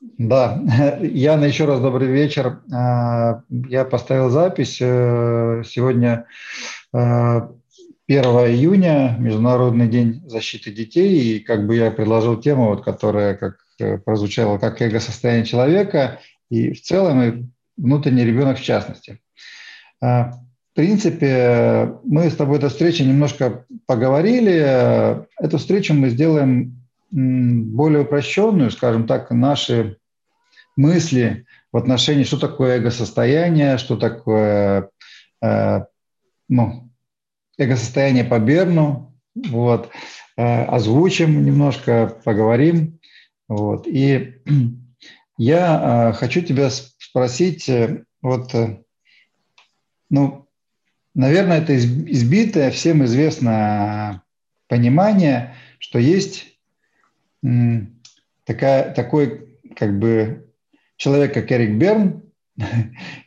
Да, Яна, еще раз добрый вечер. А, я поставил запись. Э, сегодня 1 э, июня, Международный день защиты детей, и как бы я предложил тему, вот, которая как э, прозвучала как эго-состояние человека, и в целом и внутренний ребенок в частности. А, в принципе, мы с тобой этой встрече немножко поговорили. Эту встречу мы сделаем более упрощенную, скажем так, наши мысли в отношении, что такое эго-состояние, что такое э, ну, эго-состояние по Берну, вот, э, озвучим немножко, поговорим, вот, и я э, хочу тебя спросить, э, вот, э, ну, наверное, это избитое, всем известно понимание, что есть такая, такой как бы человек, как Эрик Берн,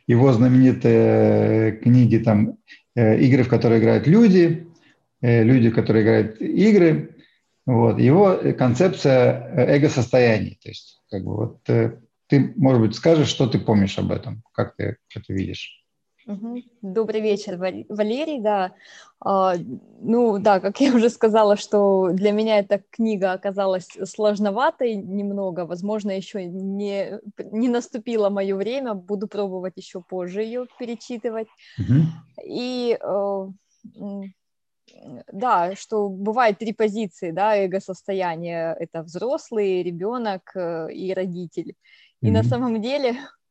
его знаменитые книги там э, «Игры, в которые играют люди», э, «Люди, которые играют игры», вот, его концепция эго-состояний. То есть, как бы вот э, ты, может быть, скажешь, что ты помнишь об этом, как ты это видишь? Добрый вечер, Валерий, да. А, ну да, как я уже сказала, что для меня эта книга оказалась сложноватой немного, возможно, еще не, не наступило мое время, буду пробовать еще позже ее перечитывать. Угу. И э, да, что бывает три позиции, да, эго-состояния, это взрослый, ребенок э, и родитель. И mm на самом деле а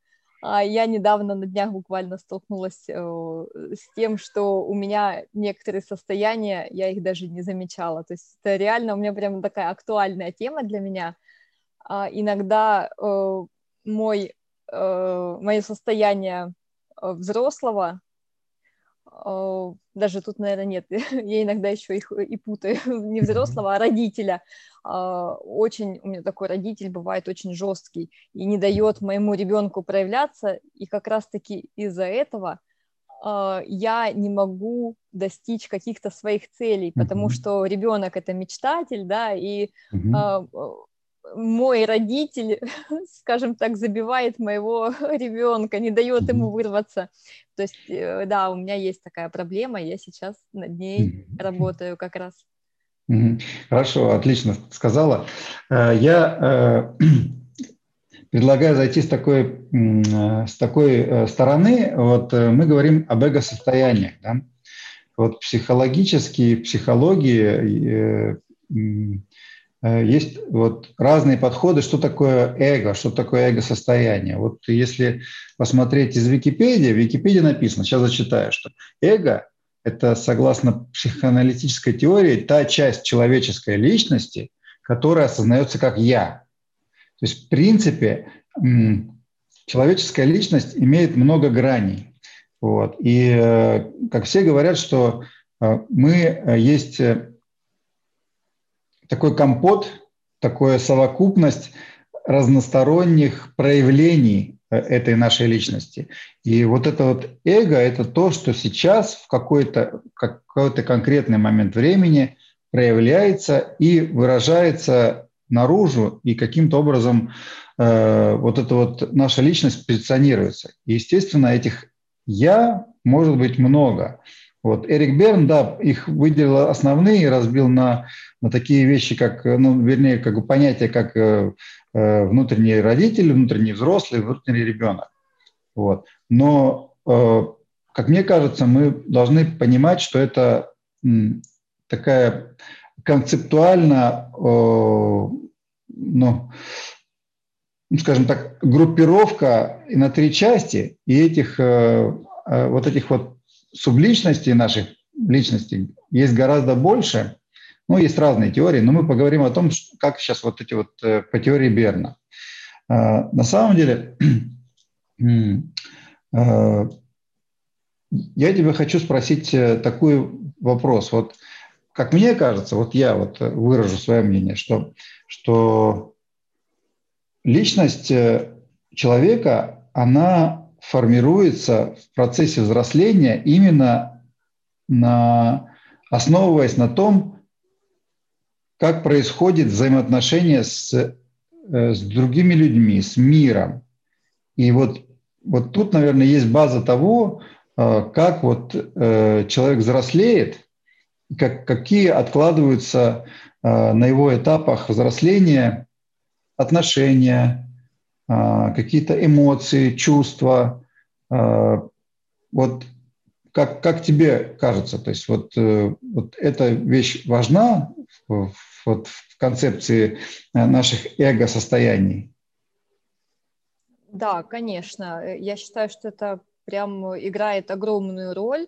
я недавно на днях буквально столкнулась с тем, что у меня некоторые состояния, я их даже не замечала. То есть это реально у меня прям такая актуальная тема для меня. А иногда мой, мое состояние взрослого а, даже тут, наверное, нет, я иногда еще их и путаю, не взрослого, а родителя. А, очень, у меня такой родитель бывает очень жесткий и не дает моему ребенку проявляться, и как раз-таки из-за этого а, я не могу достичь каких-то своих целей, потому что ребенок это мечтатель, да, и мой родитель, скажем так, забивает моего ребенка, не дает ему вырваться. То есть, э, да, у меня есть такая проблема, я сейчас над ней работаю как раз. Хорошо, отлично сказала. Э, я э, предлагаю зайти с такой, с такой стороны. Вот мы говорим об эго-состояниях. Да? Вот психологически, психологии есть вот разные подходы, что такое эго, что такое эго-состояние. Вот если посмотреть из Википедии, в Википедии написано, сейчас зачитаю, что эго – это, согласно психоаналитической теории, та часть человеческой личности, которая осознается как «я». То есть, в принципе, человеческая личность имеет много граней. Вот. И, э, как все говорят, что э, мы есть такой компот, такая совокупность разносторонних проявлений э, этой нашей личности. И вот это вот эго – это то, что сейчас в какой-то какой конкретный момент времени проявляется и выражается наружу, и каким-то образом э, вот эта вот наша личность позиционируется. И, естественно, этих «я» может быть много – вот. Эрик Берн, да, их выделил основные разбил на, на такие вещи, как, ну, вернее, как бы понятия, как э, э, внутренний родитель, внутренний взрослый, внутренний ребенок. Вот. Но, э, как мне кажется, мы должны понимать, что это м, такая концептуально, э, ну, скажем так, группировка на три части, и этих э, э вот этих вот субличностей наших личностей есть гораздо больше. Ну, есть разные теории, но мы поговорим о том, как сейчас вот эти вот э, по теории Берна. А, на самом деле, а, я тебе хочу спросить э, такой вопрос. Вот как мне кажется, вот я вот выражу свое мнение, что, что личность э, человека, она формируется в процессе взросления именно на, основываясь на том, как происходит взаимоотношение с э, с другими людьми, с миром. И вот, вот тут, наверное, есть база того, э, как вот э, человек взрослеет, как, какие откладываются на его этапах взросления отношения, какие-то эмоции, чувства. Вот как, как тебе кажется, то есть вот, вот эта вещь важна в, вот, в концепции наших эго-состояний? Да, конечно. Я считаю, что это прям играет огромную роль.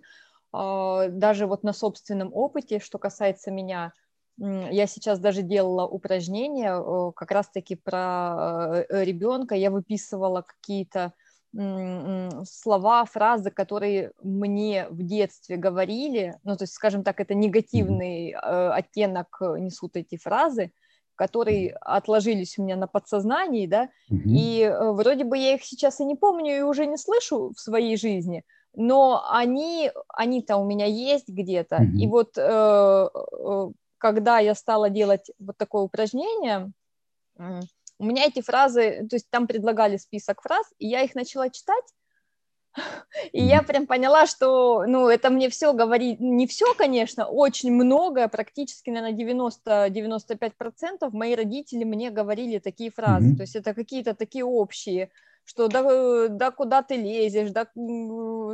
А, даже вот на собственном опыте, что касается меня, я сейчас даже делала упражнения как раз-таки про э, ребенка. Я выписывала какие-то слова, фразы, которые мне в детстве говорили, ну, то есть, скажем так, это негативный э, оттенок несут эти фразы, которые отложились у меня на подсознании, да, mm-hmm. и э, вроде бы я их сейчас и не помню, и уже не слышу в своей жизни, но они, они-то у меня есть где-то, mm-hmm. и вот э, э, когда я стала делать вот такое упражнение, у меня эти фразы, то есть там предлагали список фраз, и я их начала читать, и я прям поняла, что, ну, это мне все говорит, не все, конечно, очень много, практически, наверное, 90-95% мои родители мне говорили такие фразы, mm-hmm. то есть это какие-то такие общие, что да, да куда ты лезешь, да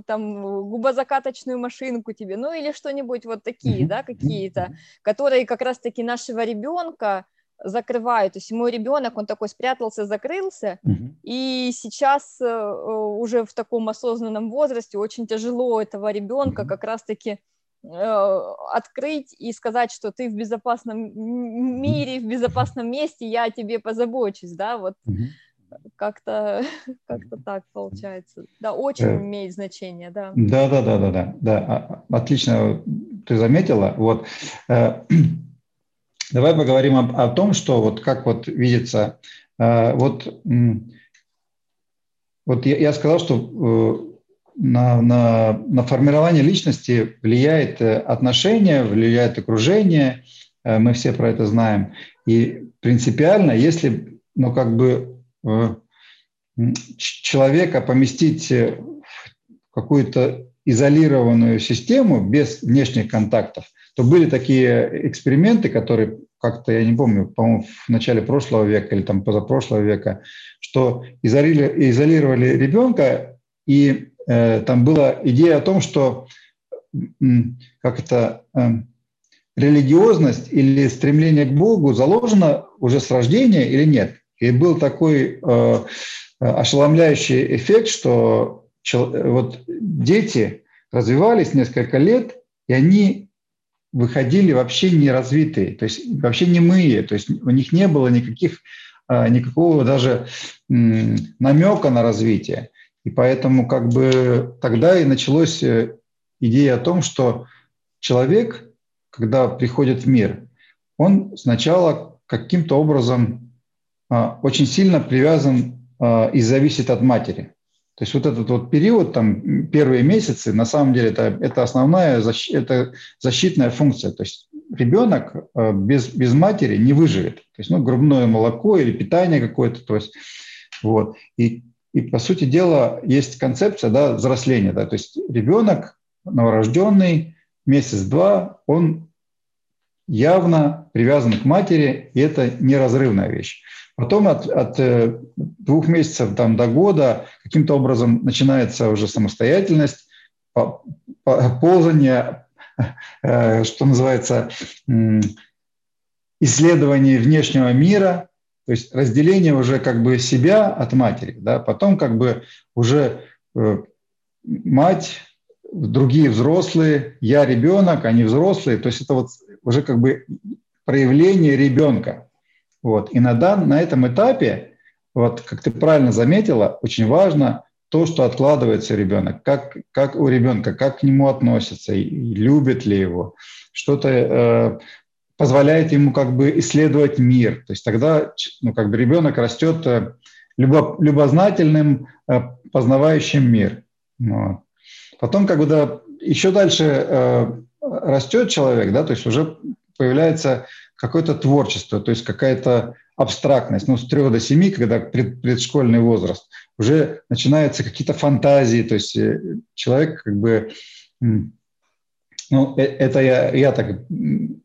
там губозакаточную машинку тебе, ну или что-нибудь вот такие, да, какие-то, которые как раз-таки нашего ребенка, закрываю. То есть мой ребенок, он такой спрятался, закрылся, угу. и сейчас э, уже в таком осознанном возрасте очень тяжело этого ребенка угу. как раз-таки э, открыть и сказать, что ты в безопасном мире, в безопасном месте, я о тебе позабочусь, да, вот угу. Как-то как так получается. Да, очень э, имеет значение, да. Да, да, да, да, да, да, отлично ты заметила. Вот Давай поговорим о, о том, что вот как вот видится, э, вот, вот я, я сказал, что э, на, на, на формирование личности влияет э, отношение, влияет окружение, э, мы все про это знаем. И принципиально, если ну, как бы э, человека поместить в какую-то изолированную систему без внешних контактов – то были такие эксперименты, которые как-то, я не помню, по-моему, в начале прошлого века или там позапрошлого века, что изолировали, изолировали ребенка, и э, там была идея о том, что как это э, религиозность или стремление к Богу заложено уже с рождения или нет. И был такой э, ошеломляющий эффект, что вот дети развивались несколько лет, и они выходили вообще не развитые, то есть вообще не мы, то есть у них не было никаких, а, никакого даже намека на развитие. И поэтому как бы тогда и началась э, идея о том, что человек, когда приходит в мир, он сначала каким-то образом а, очень сильно привязан и зависит от матери. То есть вот этот вот период, там, первые месяцы, на самом деле это, это основная защ, это защитная функция. То есть ребенок э, без, без матери не выживет. То есть ну, грудное молоко или питание какое-то. То есть, вот. и, и по сути дела есть концепция да, взросления. Да, то есть ребенок новорожденный, месяц-два, он явно привязан к матери, и это неразрывная вещь. Потом от, от э, двух месяцев там, до года каким-то образом начинается уже самостоятельность, ползание, э, что называется, исследование внешнего мира, то есть разделение уже как бы себя от матери. Да? Потом как бы уже э, мать, другие взрослые, я ребенок, они взрослые. То есть это вот уже как бы проявление ребенка. Вот. И на, дан, на этом этапе, вот, как ты правильно заметила, очень важно то, что откладывается ребенок, как, как у ребенка, как к нему относятся, и, и любит ли его, что-то э, позволяет ему как бы исследовать мир. То есть тогда ну, как бы ребенок растет э, любо, любознательным, э, познавающим мир. Вот. Потом, когда еще дальше э, растет человек, да, то есть уже появляется какое-то творчество, то есть какая-то абстрактность. Ну, с 3 до 7, когда пред, предшкольный возраст, уже начинаются какие-то фантазии, то есть э, человек как бы ну, э, это я, я так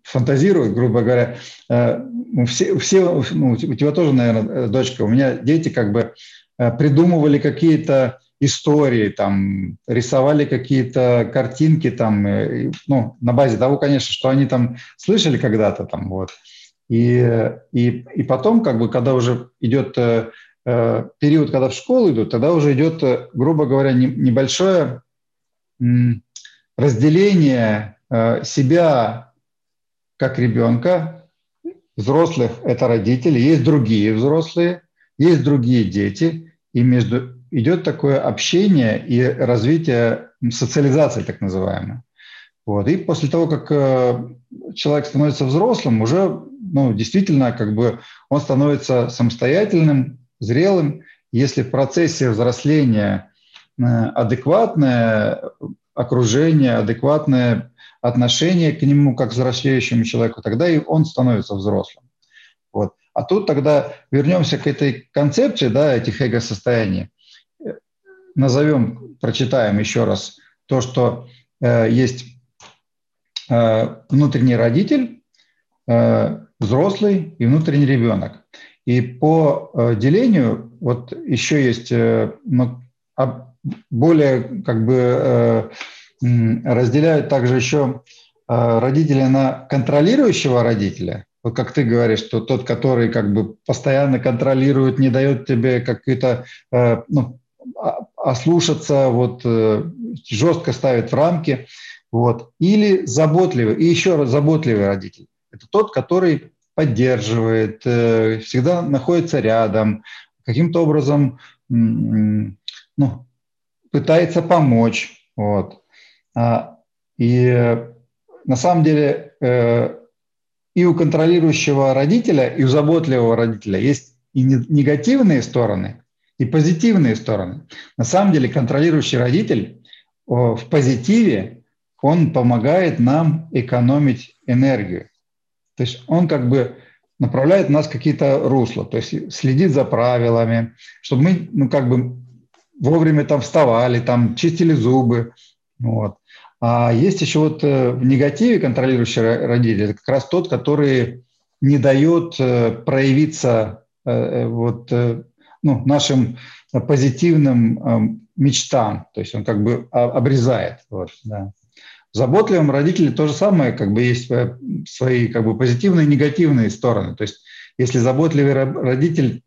фантазирую, грубо говоря. Э, все, все ну, у тебя тоже, наверное, дочка, у меня дети как бы придумывали какие-то истории, там, рисовали какие-то картинки, там, ну, на базе того, конечно, что они там слышали когда-то, там, вот. И, и, и потом, как бы, когда уже идет э, период, когда в школу идут, тогда уже идет, грубо говоря, не, небольшое разделение э, себя как ребенка, взрослых – это родители, есть другие взрослые, есть другие дети, и между идет такое общение и развитие социализации, так называемой. Вот. И после того, как э, человек становится взрослым, уже ну, действительно как бы он становится самостоятельным, зрелым. Если в процессе взросления э, адекватное окружение, адекватное отношение к нему как взрослеющему человеку, тогда и он становится взрослым. Вот. А тут тогда вернемся к этой концепции да, этих эго-состояний. Назовем, прочитаем еще раз то, что э, есть э, внутренний родитель, э, взрослый и внутренний ребенок. И по э, делению вот еще есть э, ну, более как бы э, разделяют также еще э, родители на контролирующего родителя, вот как ты говоришь, что тот, который как бы постоянно контролирует, не дает тебе какие-то, э, ну, ослушаться, вот жестко ставит в рамки, вот, или заботливый, и еще раз заботливый родитель. Это тот, который поддерживает, всегда находится рядом, каким-то образом ну, пытается помочь. Вот. А, и на самом деле э, и у контролирующего родителя, и у заботливого родителя есть и негативные стороны, и позитивные стороны. На самом деле контролирующий родитель в позитиве, он помогает нам экономить энергию. То есть он как бы направляет нас в какие-то русла, то есть следит за правилами, чтобы мы ну, как бы вовремя там вставали, там чистили зубы. Вот. А есть еще вот э, в негативе контролирующий родитель, это как раз тот, который не дает э, проявиться э, вот, ну, нашим позитивным мечтам, то есть он как бы обрезает. Вот, да. В заботливом родителе то же самое, как бы есть свои как бы позитивные и негативные стороны. То есть если заботливый родитель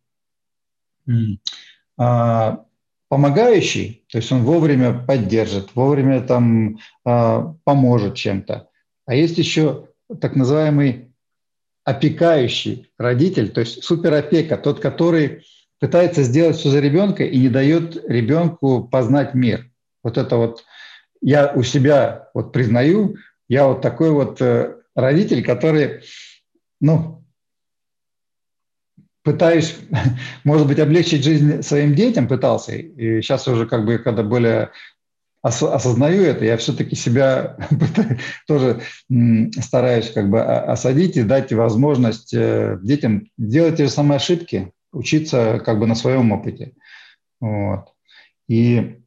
а, помогающий, то есть он вовремя поддержит, вовремя там а, поможет чем-то. А есть еще так называемый опекающий родитель, то есть суперопека, тот, который пытается сделать все за ребенка и не дает ребенку познать мир. Вот это вот я у себя вот признаю, я вот такой вот э, родитель, который, ну, пытаюсь, может быть, облегчить жизнь своим детям, пытался, и сейчас уже как бы, когда более осознаю это, я все-таки себя тоже стараюсь как бы осадить и дать возможность э, детям делать те же самые ошибки, учиться как бы на своем опыте. Вот. И,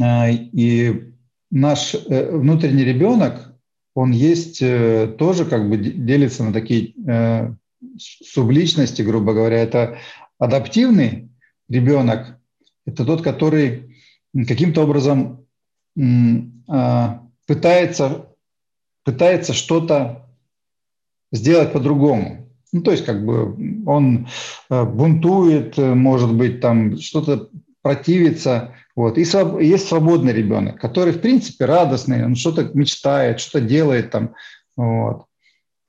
э, и наш э, внутренний ребенок, он есть тоже как бы делится на такие субличности, грубо говоря, это адаптивный ребенок, это тот, который каким-то образом пытается, пытается что-то сделать по-другому. Ну, то есть, как бы он а, бунтует, может быть, там что-то противится. Вот. И своб... есть свободный ребенок, который, в принципе, радостный, он что-то мечтает, что-то делает там. Вот.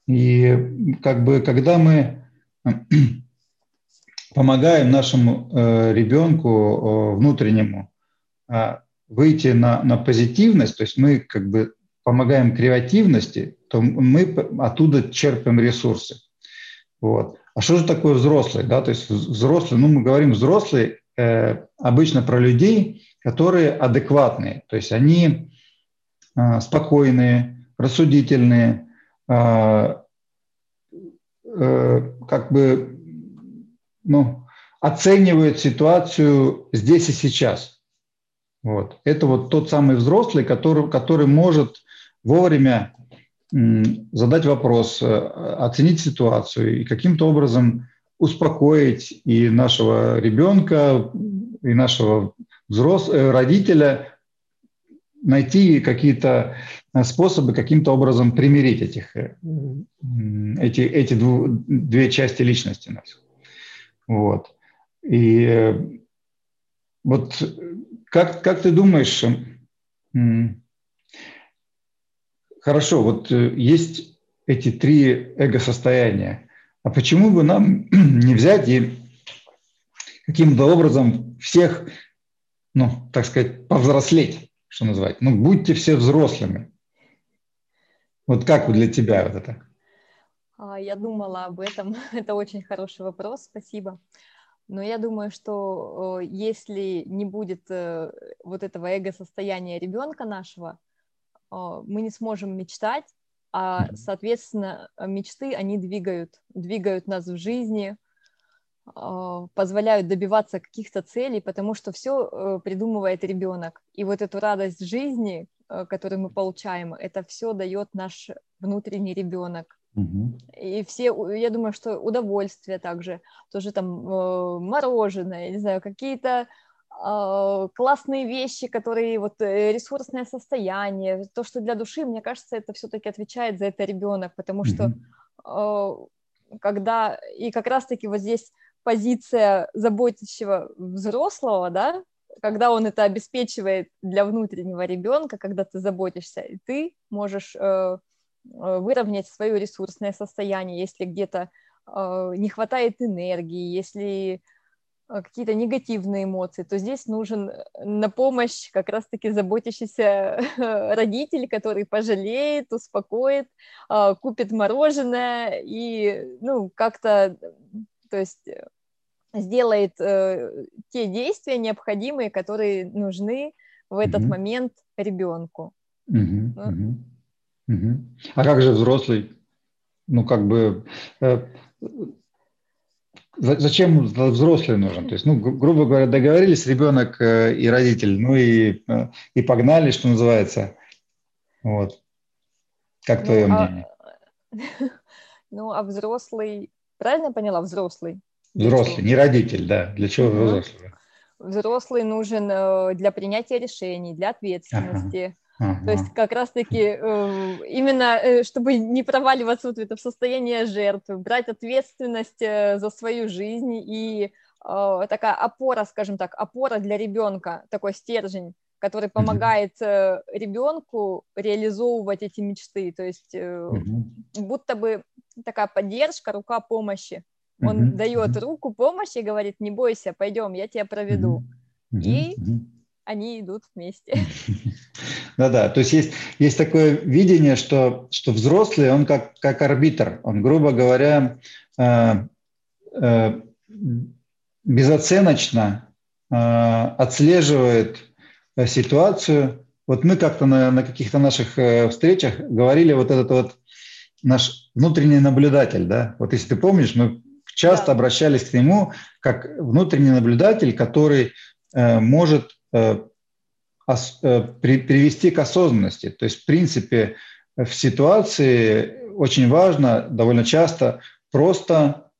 И как бы, когда мы помогаем нашему э, ребенку э, внутреннему э, выйти на, на позитивность, то есть мы как бы помогаем креативности, то мы оттуда черпаем ресурсы. Вот. А что же такое взрослый? Да? То есть взрослый, ну мы говорим взрослый э, обычно про людей, которые адекватные, то есть они э, спокойные, рассудительные, э, Э, как бы ну, оценивают ситуацию здесь и сейчас. Вот. Это вот тот самый взрослый, который, который может вовремя задать вопрос, э, оценить ситуацию и каким-то образом успокоить и нашего ребенка, и нашего взрослого э, родителя, найти какие-то способы каким-то образом примирить этих, э, эти, эти дву, две части личности нас. Вот. И вот как, как ты думаешь, хорошо, вот э, есть эти три эго-состояния, а почему бы нам не взять и каким-то образом всех, ну, так сказать, повзрослеть, что называть? Ну, будьте все взрослыми. Вот как для тебя вот это? А, я думала об этом. Это очень хороший вопрос, спасибо. Но я думаю, что если не будет э, вот этого эго-состояния ребенка нашего, мы не сможем мечтать, а, соответственно, мечты, они двигают, двигают нас в жизни, а, позволяют добиваться каких-то целей, потому что все э, придумывает ребенок. И вот эту радость жизни, э, которую мы получаем, это все дает наш внутренний ребенок. Угу. И все, я думаю, что удовольствие также, тоже там э, мороженое, не знаю, какие-то а, классные вещи, которые вот э, ресурсное состояние, то, что для души, мне кажется, это все-таки отвечает за это ребенок, потому что mm-hmm. когда и как раз-таки вот здесь позиция заботящего взрослого, да, когда он это обеспечивает для внутреннего ребенка, когда ты заботишься, и ты можешь э, э выровнять свое ресурсное состояние, если где-то э, не хватает энергии, если а, какие-то негативные эмоции, то здесь нужен э, на помощь как раз-таки заботящийся родитель, который пожалеет, успокоит, а, купит мороженое и, ну, как-то, то есть э, сделает э, те действия необходимые, которые нужны в этот mm-hmm. момент ребенку. Mm-hmm. Ну. Mm-hmm. А как же взрослый? Ну, как бы Зачем взрослый нужен? То есть, ну, грубо говоря, договорились ребенок э, и родитель, ну и, э, и погнали, что называется. Вот. Как ну, твое а... мнение? Ну, а взрослый, правильно я поняла, взрослый? Взрослый, не родитель, да. Для чего взрослый? Взрослый нужен э, для принятия решений, для ответственности. Ага Ага. То есть как раз-таки э, именно, э, чтобы не проваливаться вот в это состояние жертвы, брать ответственность э, за свою жизнь и такая опора, скажем так, опора для ребенка, такой стержень, который помогает mm ребенку реализовывать эти мечты. То есть mm будто бы такая поддержка, рука помощи. Он mm дает руку помощи и говорит, не бойся, пойдем, я тебя проведу. И они идут вместе. Да-да, то есть есть, есть такое видение, что, что взрослый, он как, как арбитр, он, грубо говоря, э, э, безоценочно э, отслеживает э, ситуацию. Вот мы как-то на, на каких-то наших э, встречах говорили вот этот вот наш внутренний наблюдатель, да, вот если ты помнишь, мы часто да. обращались к нему как внутренний наблюдатель, который э, может привести к осознанности. То есть, в принципе, в ситуации очень важно довольно часто просто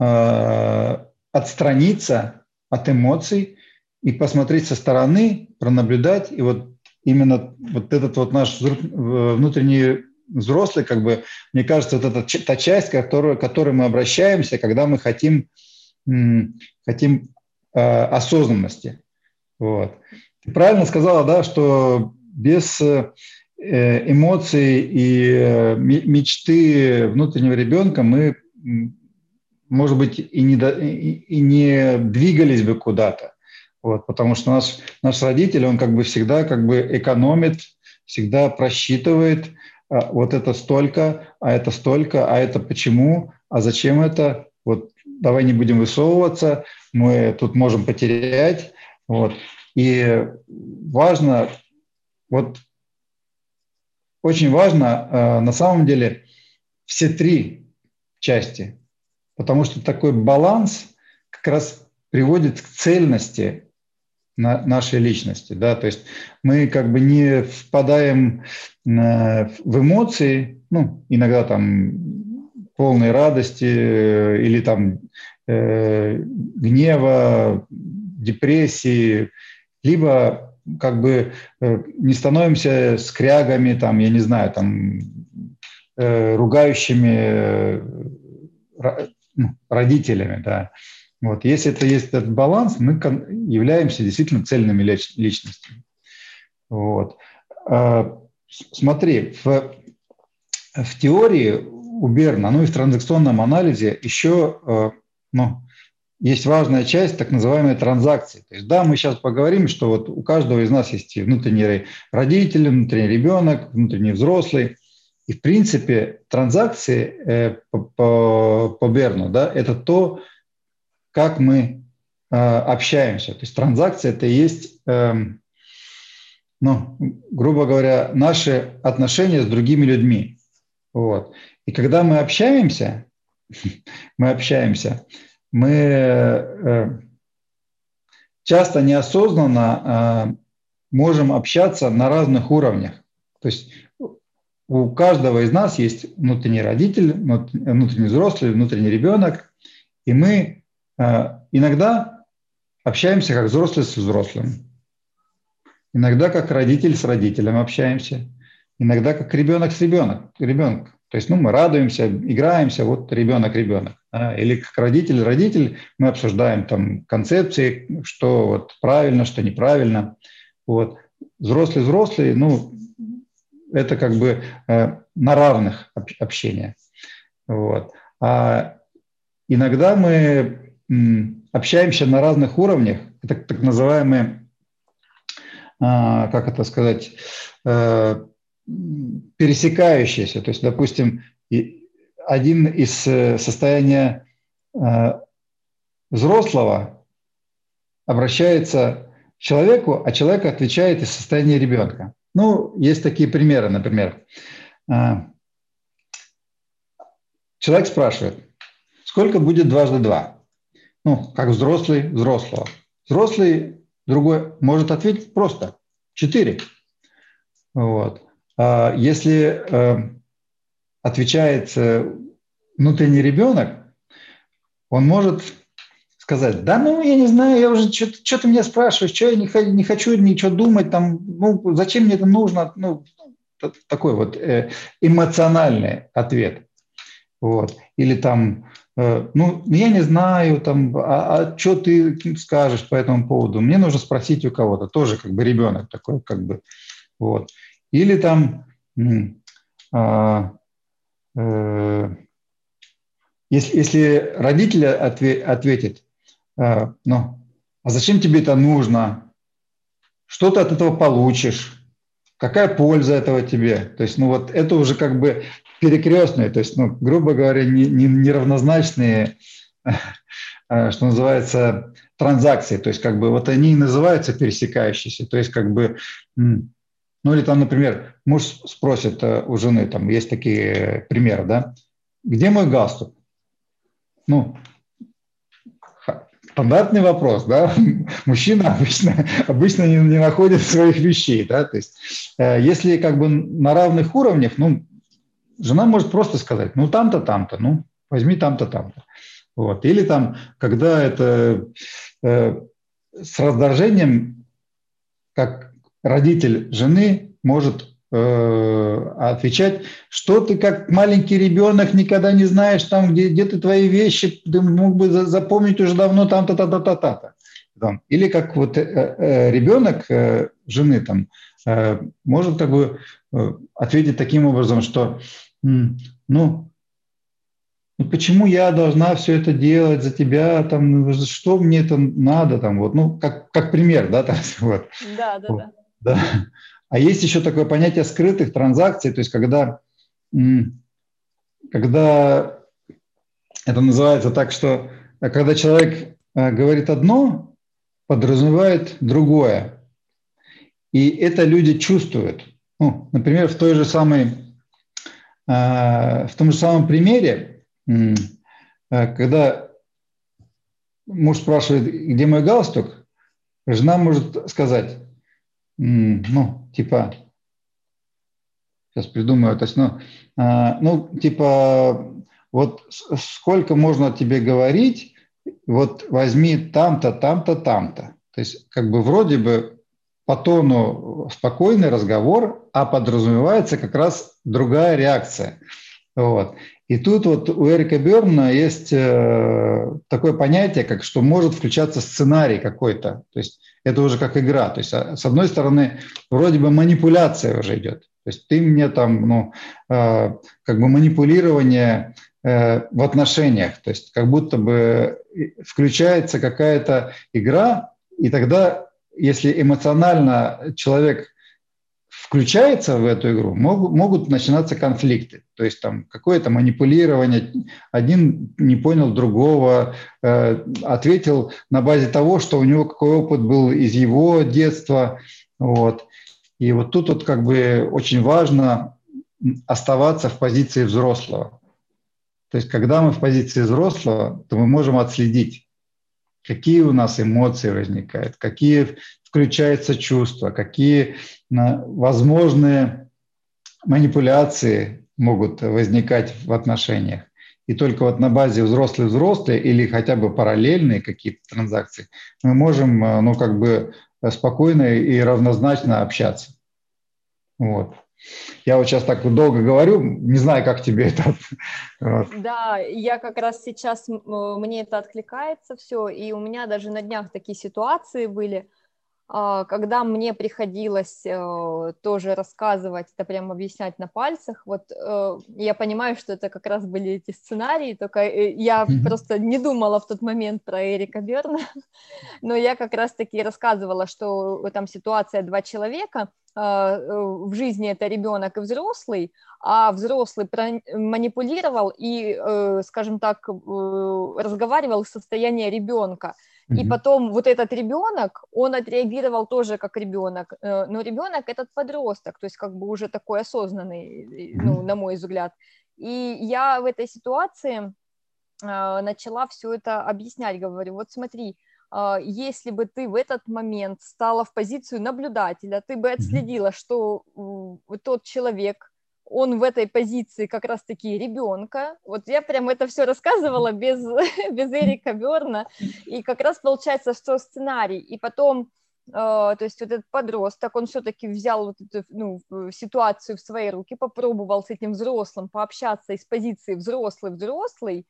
э, отстраниться от эмоций и посмотреть со стороны, пронаблюдать. И вот именно вот этот вот наш внутренний взрослый, как бы, мне кажется, вот это та часть, к которой, к которой мы обращаемся, когда мы хотим, хотим осознанности. Вот. Ты правильно сказала, да, что без э, эмоций и э, мечты внутреннего ребенка мы, может быть, и не, и не двигались бы куда-то. Вот, потому что наш, наш родитель, он как бы всегда как бы экономит, всегда просчитывает, а, вот это столько, а это столько, а это почему, а зачем это, вот давай не будем высовываться, мы тут можем потерять, вот. И важно, вот очень важно э, на самом деле все три части, потому что такой баланс как раз приводит к цельности на нашей личности, да, то есть мы как бы не впадаем в эмоции, ну, иногда там полной радости э, или там э, гнева, депрессии, либо как бы э, не становимся скрягами, там, я не знаю, там, э, ругающими э, ну, родителями, да. Вот. Если это есть этот баланс, мы являемся действительно цельными личностями. Вот. А, смотри, в, в теории у Берна, ну и в транзакционном анализе еще ну, есть важная часть, так называемой транзакции. То есть, да, мы сейчас поговорим, что вот у каждого из нас есть внутренний родитель, внутренний ребенок, внутренний взрослый. И, в принципе, транзакции э, по, по, по Берну, да, это то, как мы э, общаемся. То есть транзакция – это и есть, э, ну, грубо говоря, наши отношения с другими людьми. Вот. И когда мы общаемся, мы общаемся – мы э, часто неосознанно э, можем общаться на разных уровнях. То есть у каждого из нас есть внутренний родитель, внутренний взрослый, внутренний ребенок, и мы э, иногда общаемся как взрослый с взрослым, иногда как родитель с родителем общаемся, иногда как ребенок с ребенком, ребенок. То есть ну, мы радуемся, играемся, вот ребенок-ребенок. Да? Или как родитель-родитель мы обсуждаем там концепции, что вот правильно, что неправильно. Вот. Взрослый-взрослый, ну, это как бы э, на равных общения. Вот. А иногда мы м, общаемся на разных уровнях, это так называемые, а, как это сказать, э, пересекающиеся. То есть, допустим, один из э, состояния э, взрослого обращается к человеку, а человек отвечает из состояния ребенка. Ну, есть такие примеры, например. Э, человек спрашивает, сколько будет дважды два? Ну, как взрослый взрослого. Взрослый другой может ответить просто – четыре. Вот. А если э, отвечает э, внутренний ребенок, он может сказать, да ну, я не знаю, я уже, что, что ты меня спрашиваешь, что я не, не хочу ничего думать, там, ну, зачем мне это нужно, ну, такой вот э, эмоциональный ответ. Вот. Или там, ну, я не знаю, там, а, а что ты скажешь по этому поводу? Мне нужно спросить у кого-то, тоже как бы ребенок такой, как бы, вот. Или там, а, э, если, если родитель ответит, э, ну, а зачем тебе это нужно? Что ты от этого получишь? Какая польза этого тебе? То есть, ну вот это уже как бы перекрестные, то есть, ну, грубо говоря, неравнозначные, не, не э, что называется, транзакции. То есть, как бы вот они и называются пересекающиеся. То есть, как бы ну или там, например, муж спросит э, у жены, там есть такие примеры, да, где мой галстук? Ну, стандартный вопрос, да, мужчина обычно, обычно не, не находит своих вещей, да, то есть э, если как бы на равных уровнях, ну, жена может просто сказать, ну, там-то, там-то, ну, возьми там-то, там-то. Вот. Или там, когда это э, с раздражением, как родитель жены может э, отвечать, что ты как маленький ребенок никогда не знаешь, там, где, где ты твои вещи, ты мог бы запомнить уже давно там-то, та-та, та-та. Там. Или как вот э, э, ребенок жены там может как бы ответить таким образом, что ну, ну почему я должна все это делать за тебя, там, что мне это надо, там, вот, ну, как, как пример, да, там, вот. Да, да, да. Да? А есть еще такое понятие скрытых транзакций, то есть когда, когда это называется так, что э, когда человек э, говорит одно, подразумевает другое. И это люди чувствуют. Ну, например, в той же самой, э, в том же самом примере, когда муж спрашивает, где мой галстук, жена может сказать, ну, типа, сейчас придумаю, то есть, ну, а, ну, типа, вот сколько можно тебе говорить, вот возьми там-то, там-то, там-то. То есть, как бы вроде бы по тону спокойный разговор, а подразумевается как раз другая реакция. Вот. И тут вот у Эрика Берна есть э, такое понятие, как что может включаться сценарий какой-то. То есть это уже как игра. То есть а, с одной стороны вроде бы манипуляция уже идет. То есть ты мне там, ну, э, как бы манипулирование э, в отношениях. То есть как будто бы включается какая-то игра, и тогда, если эмоционально человек включается в эту игру, могут, могут начинаться конфликты. То есть там какое-то манипулирование, один не понял другого, э, ответил на базе того, что у него какой опыт был из его детства. Вот. И вот тут вот как бы очень важно оставаться в позиции взрослого. То есть когда мы в позиции взрослого, то мы можем отследить, какие у нас эмоции возникают, какие включаются чувства, какие возможные манипуляции могут возникать в отношениях. И только вот на базе взрослый-взрослый или хотя бы параллельные какие-то транзакции мы можем, э, ну, как бы спокойно и равнозначно общаться. Вот. Я вот сейчас так долго говорю, не знаю, как тебе это. Да, я как раз сейчас, мне это откликается все, и у меня даже на днях такие ситуации были, когда мне приходилось э, тоже рассказывать, это прям объяснять на пальцах, вот э, я понимаю, что это как раз были эти сценарии, только э, я mm-hmm. просто не думала в тот момент про Эрика Берна, но я как раз-таки рассказывала, что там ситуация два человека, а, в жизни это ребенок и взрослый, а взрослый манипулировал и, скажем так, разговаривал из состояния ребенка. И потом вот этот ребенок, он отреагировал тоже как ребенок, э, но ребенок этот подросток, то есть как бы уже такой осознанный, ну, на мой взгляд. И я в этой ситуации а, начала все это объяснять, говорю, вот смотри, а, если бы ты в этот момент стала в позицию наблюдателя, ты бы отследила, что тот человек, он в этой позиции как раз-таки ребенка. Вот я прям это все рассказывала без, без Эрика Берна, и как раз получается, что сценарий, и потом э, то есть вот этот подросток, он все-таки взял вот эту ну, ситуацию в свои руки, попробовал с этим взрослым пообщаться из позиции взрослый-взрослый,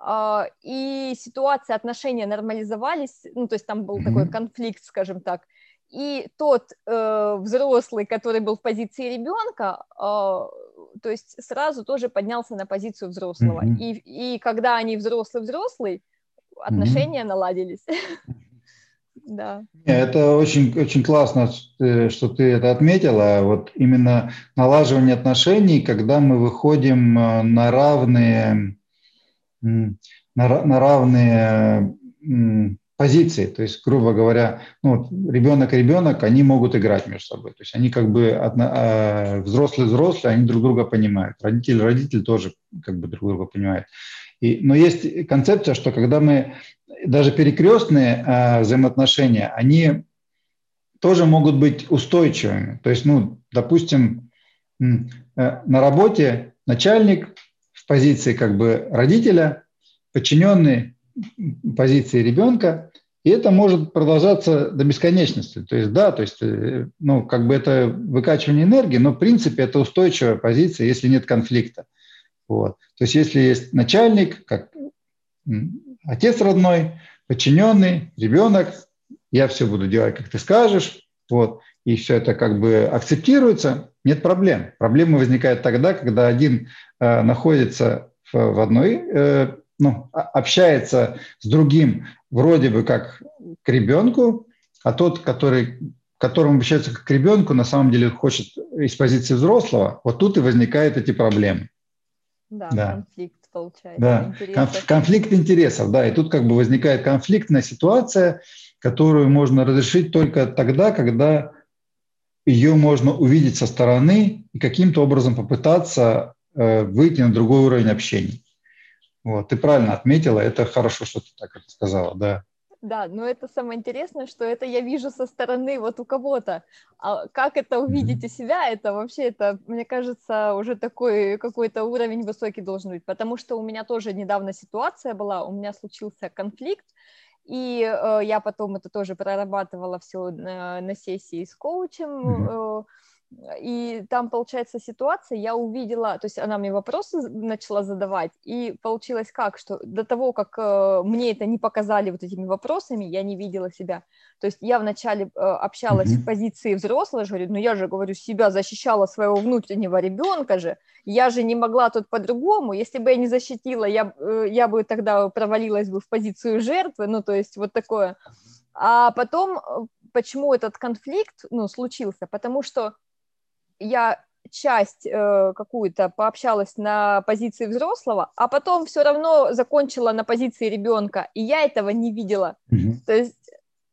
э, и ситуация, отношения нормализовались, ну, то есть там был mm-hmm. такой конфликт, скажем так, и тот э, взрослый, который был в позиции ребенка, э, то есть сразу тоже поднялся на позицию взрослого. Mm-hmm. И, и когда они взрослый-взрослый, отношения mm-hmm. наладились. Да. Это очень, очень классно, э, что ты это отметила. Вот именно налаживание отношений, когда мы выходим э, на равные, на, на равные позиции. То есть, грубо говоря, ну, ребенок и ребенок, они могут играть между собой. То есть они как бы а, взрослые взрослые, они друг друга понимают. Родители тоже как бы друг друга понимают. И, но есть концепция, что когда мы даже перекрестные э, взаимоотношения, они тоже могут быть устойчивыми. То есть, ну, допустим, э, на работе начальник в позиции как бы родителя, подчиненный позиции ребенка, и это может продолжаться до бесконечности. То есть, да, то есть, э, ну, как бы это выкачивание энергии, но в принципе это устойчивая позиция, если нет конфликта. Вот. То есть, если есть начальник, как отец родной, подчиненный, ребенок, я все буду делать, как ты скажешь, вот, и все это как бы акцептируется, нет проблем. Проблемы возникают тогда, когда один э, находится в, в одной э, ну, общается с другим вроде бы как к ребенку, а тот, который, которому обращается как к ребенку, на самом деле хочет из позиции взрослого, вот тут и возникают эти проблемы. Да, да. конфликт получается. Да, интересов. конфликт интересов, да, и тут как бы возникает конфликтная ситуация, которую можно разрешить только тогда, когда ее можно увидеть со стороны и каким-то образом попытаться э, выйти на другой уровень общения. Вот, ты правильно отметила, это хорошо, что ты так это сказала, да. Да, но это самое интересное, что это я вижу со стороны вот у кого-то. А как это увидеть у себя, это вообще, это, мне кажется, уже такой какой-то уровень высокий должен быть, потому что у меня тоже недавно ситуация была, у меня случился конфликт, и э, я потом это тоже прорабатывала все на, на сессии с коучем, mm-hmm. э, и там, получается, ситуация, я увидела, то есть она мне вопросы начала задавать, и получилось как, что до того, как э, мне это не показали вот этими вопросами, я не видела себя. То есть я вначале э, общалась mm-hmm. в позиции взрослой, же говорю, ну я же, говорю, себя защищала своего внутреннего ребенка же, я же не могла тут по-другому, если бы я не защитила, я, э, я бы тогда провалилась бы в позицию жертвы, ну то есть вот такое. А потом, э, почему этот конфликт, ну, случился? Потому что я часть э, какую-то пообщалась на позиции взрослого, а потом все равно закончила на позиции ребенка, и я этого не видела. Mm-hmm. То есть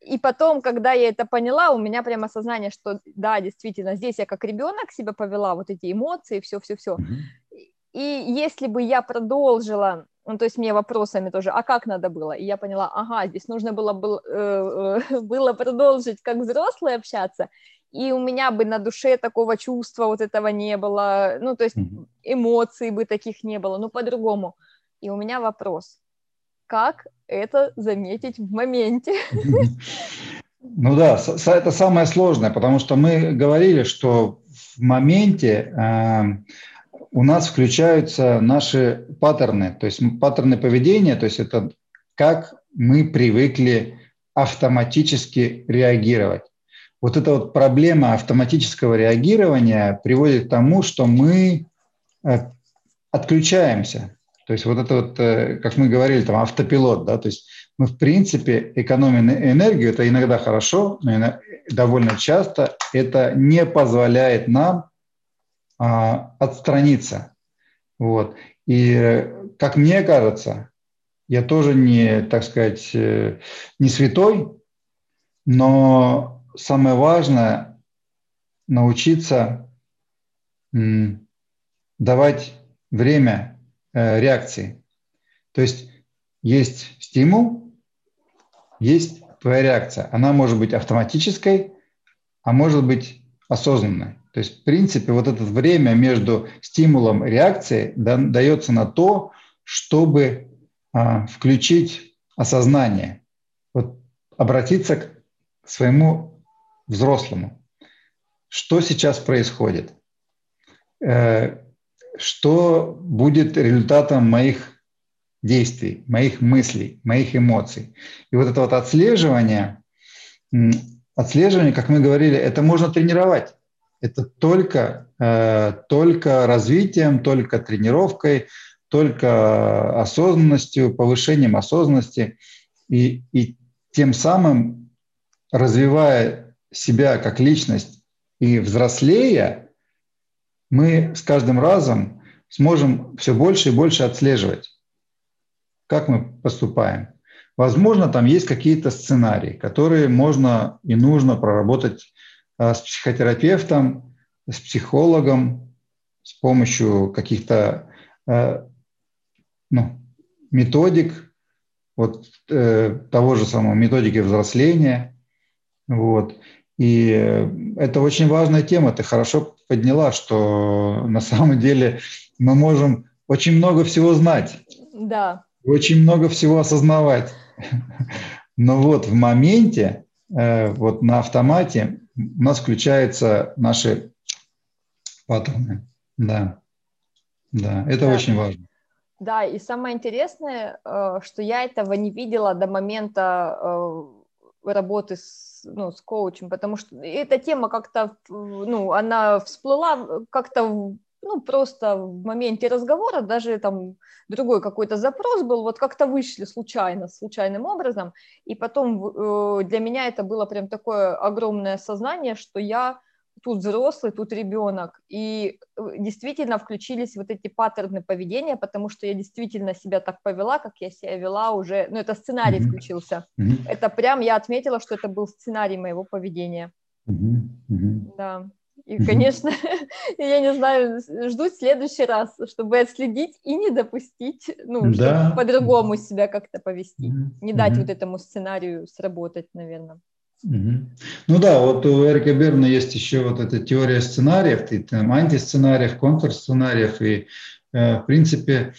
и потом, когда я это поняла, у меня прямо осознание, что да, действительно, здесь я как ребенок себя повела, вот эти эмоции, все-все-все. Mm-hmm. И если бы я продолжила, ну, то есть мне вопросами тоже, а как надо было? И я поняла, ага, здесь нужно было, было, э, э, было продолжить как взрослые общаться, и у меня бы на душе такого чувства вот этого не было, ну, то есть эмоций бы таких не было, ну, по-другому. И у меня вопрос, как это заметить в моменте? Ну да, это самое сложное, потому что мы говорили, что в моменте э, у нас включаются наши паттерны, то есть паттерны поведения, то есть это как мы привыкли автоматически реагировать вот эта вот проблема автоматического реагирования приводит к тому, что мы э, отключаемся. То есть вот это вот, э, как мы говорили, там автопилот, да, то есть мы в принципе экономим энергию, это иногда хорошо, но довольно часто это не позволяет нам а, отстраниться. Вот. И э, как мне кажется, я тоже не, так сказать, не святой, но самое важное – научиться давать время э, реакции. То есть есть стимул, есть твоя реакция. Она может быть автоматической, а может быть осознанной. То есть, в принципе, вот это время между стимулом и реакцией дается на то, чтобы а, включить осознание, вот обратиться к своему взрослому. Что сейчас происходит? Э, что будет результатом моих действий, моих мыслей, моих эмоций? И вот это вот отслеживание, отслеживание, как мы говорили, это можно тренировать. Это только, э, только развитием, только тренировкой, только осознанностью, повышением осознанности и, и тем самым развивая себя как личность и взрослея, мы с каждым разом сможем все больше и больше отслеживать, как мы поступаем. Возможно, там есть какие-то сценарии, которые можно и нужно проработать а, с психотерапевтом, с психологом, с помощью каких-то а, ну, методик, вот э, того же самого методики взросления. Вот. И это очень важная тема. Ты хорошо подняла, что на самом деле мы можем очень много всего знать. Да. Очень много всего осознавать. Но вот в моменте, э, вот на автомате у нас включаются наши паттерны. Да. Да, это да. очень важно. Да, и самое интересное, э, что я этого не видела до момента э, работы с, ну, с коучем, потому что эта тема как-то, ну, она всплыла как-то, ну, просто в моменте разговора, даже там другой какой-то запрос был, вот как-то вышли случайно, случайным образом, и потом э, для меня это было прям такое огромное сознание, что я тут взрослый, тут ребенок. И э, действительно включились вот эти паттерны поведения, потому что я действительно себя так повела, как я себя вела уже, ну это сценарий mm-hmm. включился. Mm-hmm. Это прям, я отметила, что это был сценарий моего поведения. Mm-hmm. Mm-hmm. Да. И, конечно, я не знаю, жду в следующий раз, чтобы отследить и не допустить, ну, да. по-другому себя как-то повести, не дать вот этому сценарию сработать, наверное. Ну да, вот у Эрика Берна есть еще вот эта теория сценариев, и там антисценариев, контрсценариев, и э, в принципе,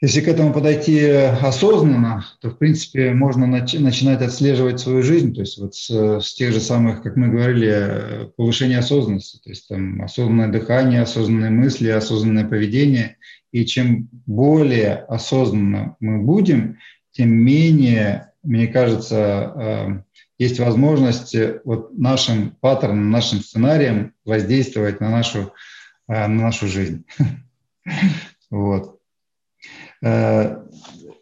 если к этому подойти осознанно, то, в принципе, можно нач- начинать отслеживать свою жизнь, то есть вот с, с тех же самых, как мы говорили, повышение осознанности, то есть там осознанное дыхание, осознанные мысли, осознанное поведение. И чем более осознанно мы будем, тем менее, мне кажется, э, есть возможность вот нашим паттерном, нашим сценарием воздействовать на нашу, э, на нашу жизнь. Вот. Э,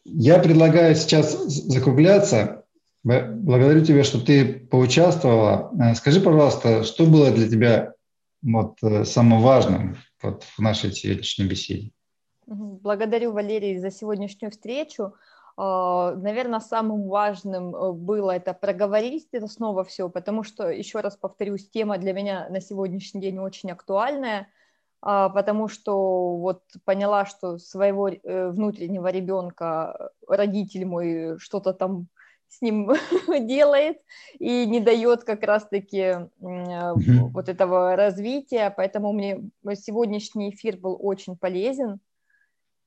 я предлагаю сейчас закругляться. Благодарю тебя, что ты поучаствовала. Э, скажи, пожалуйста, что было для тебя вот, э, самым важным вот, в нашей сегодняшней беседе? Благодарю, Валерий, за сегодняшнюю встречу. Наверное, самым важным было это проговорить это снова все, потому что, еще раз повторюсь, тема для меня на сегодняшний день очень актуальная – а, потому что вот поняла, что своего э, внутреннего ребенка родитель мой что-то там с ним делает и не дает как раз-таки mm-hmm. вот этого развития, поэтому мне сегодняшний эфир был очень полезен.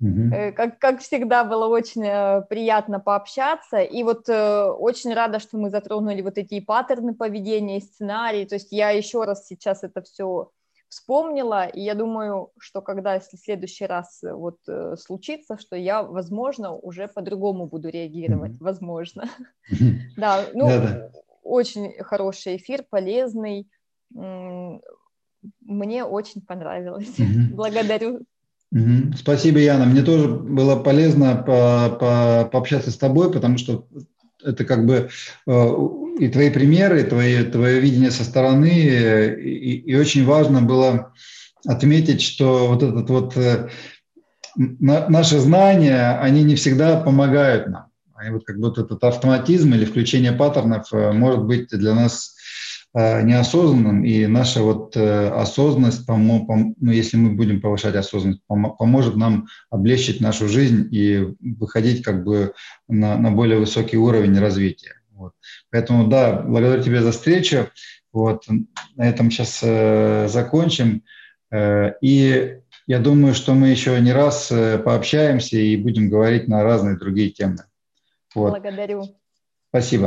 Mm-hmm. Как, как всегда, было очень приятно пообщаться, и вот э, очень рада, что мы затронули вот эти паттерны поведения, сценарии, то есть я еще раз сейчас это все вспомнила, и я думаю, что когда, если в следующий раз э, вот э, случится, что я, возможно, уже по-другому буду реагировать, mm-hmm. возможно. Mm-hmm. Да, ну, Да-да. очень хороший эфир, полезный, мне очень понравилось. Mm-hmm. Благодарю. Спасибо, Яна. Мне тоже было полезно по- по- пообщаться с тобой, потому что это как бы э, и твои примеры, и твои, твое видение со стороны, и, и очень важно было отметить, что вот этот вот э, на, наши знания, они не всегда помогают нам. И вот как будто этот автоматизм или включение паттернов э, может быть для нас неосознанным, и наша вот э, осознанность, помо, пом, ну, если мы будем повышать осознанность, пом, поможет нам облегчить нашу жизнь и выходить как бы на, на более высокий уровень развития. Вот. Поэтому, да, благодарю тебя за встречу. Вот. На этом сейчас э, закончим. Э, и я думаю, что мы еще не раз э, пообщаемся и будем говорить на разные другие темы. Вот. Благодарю. Спасибо.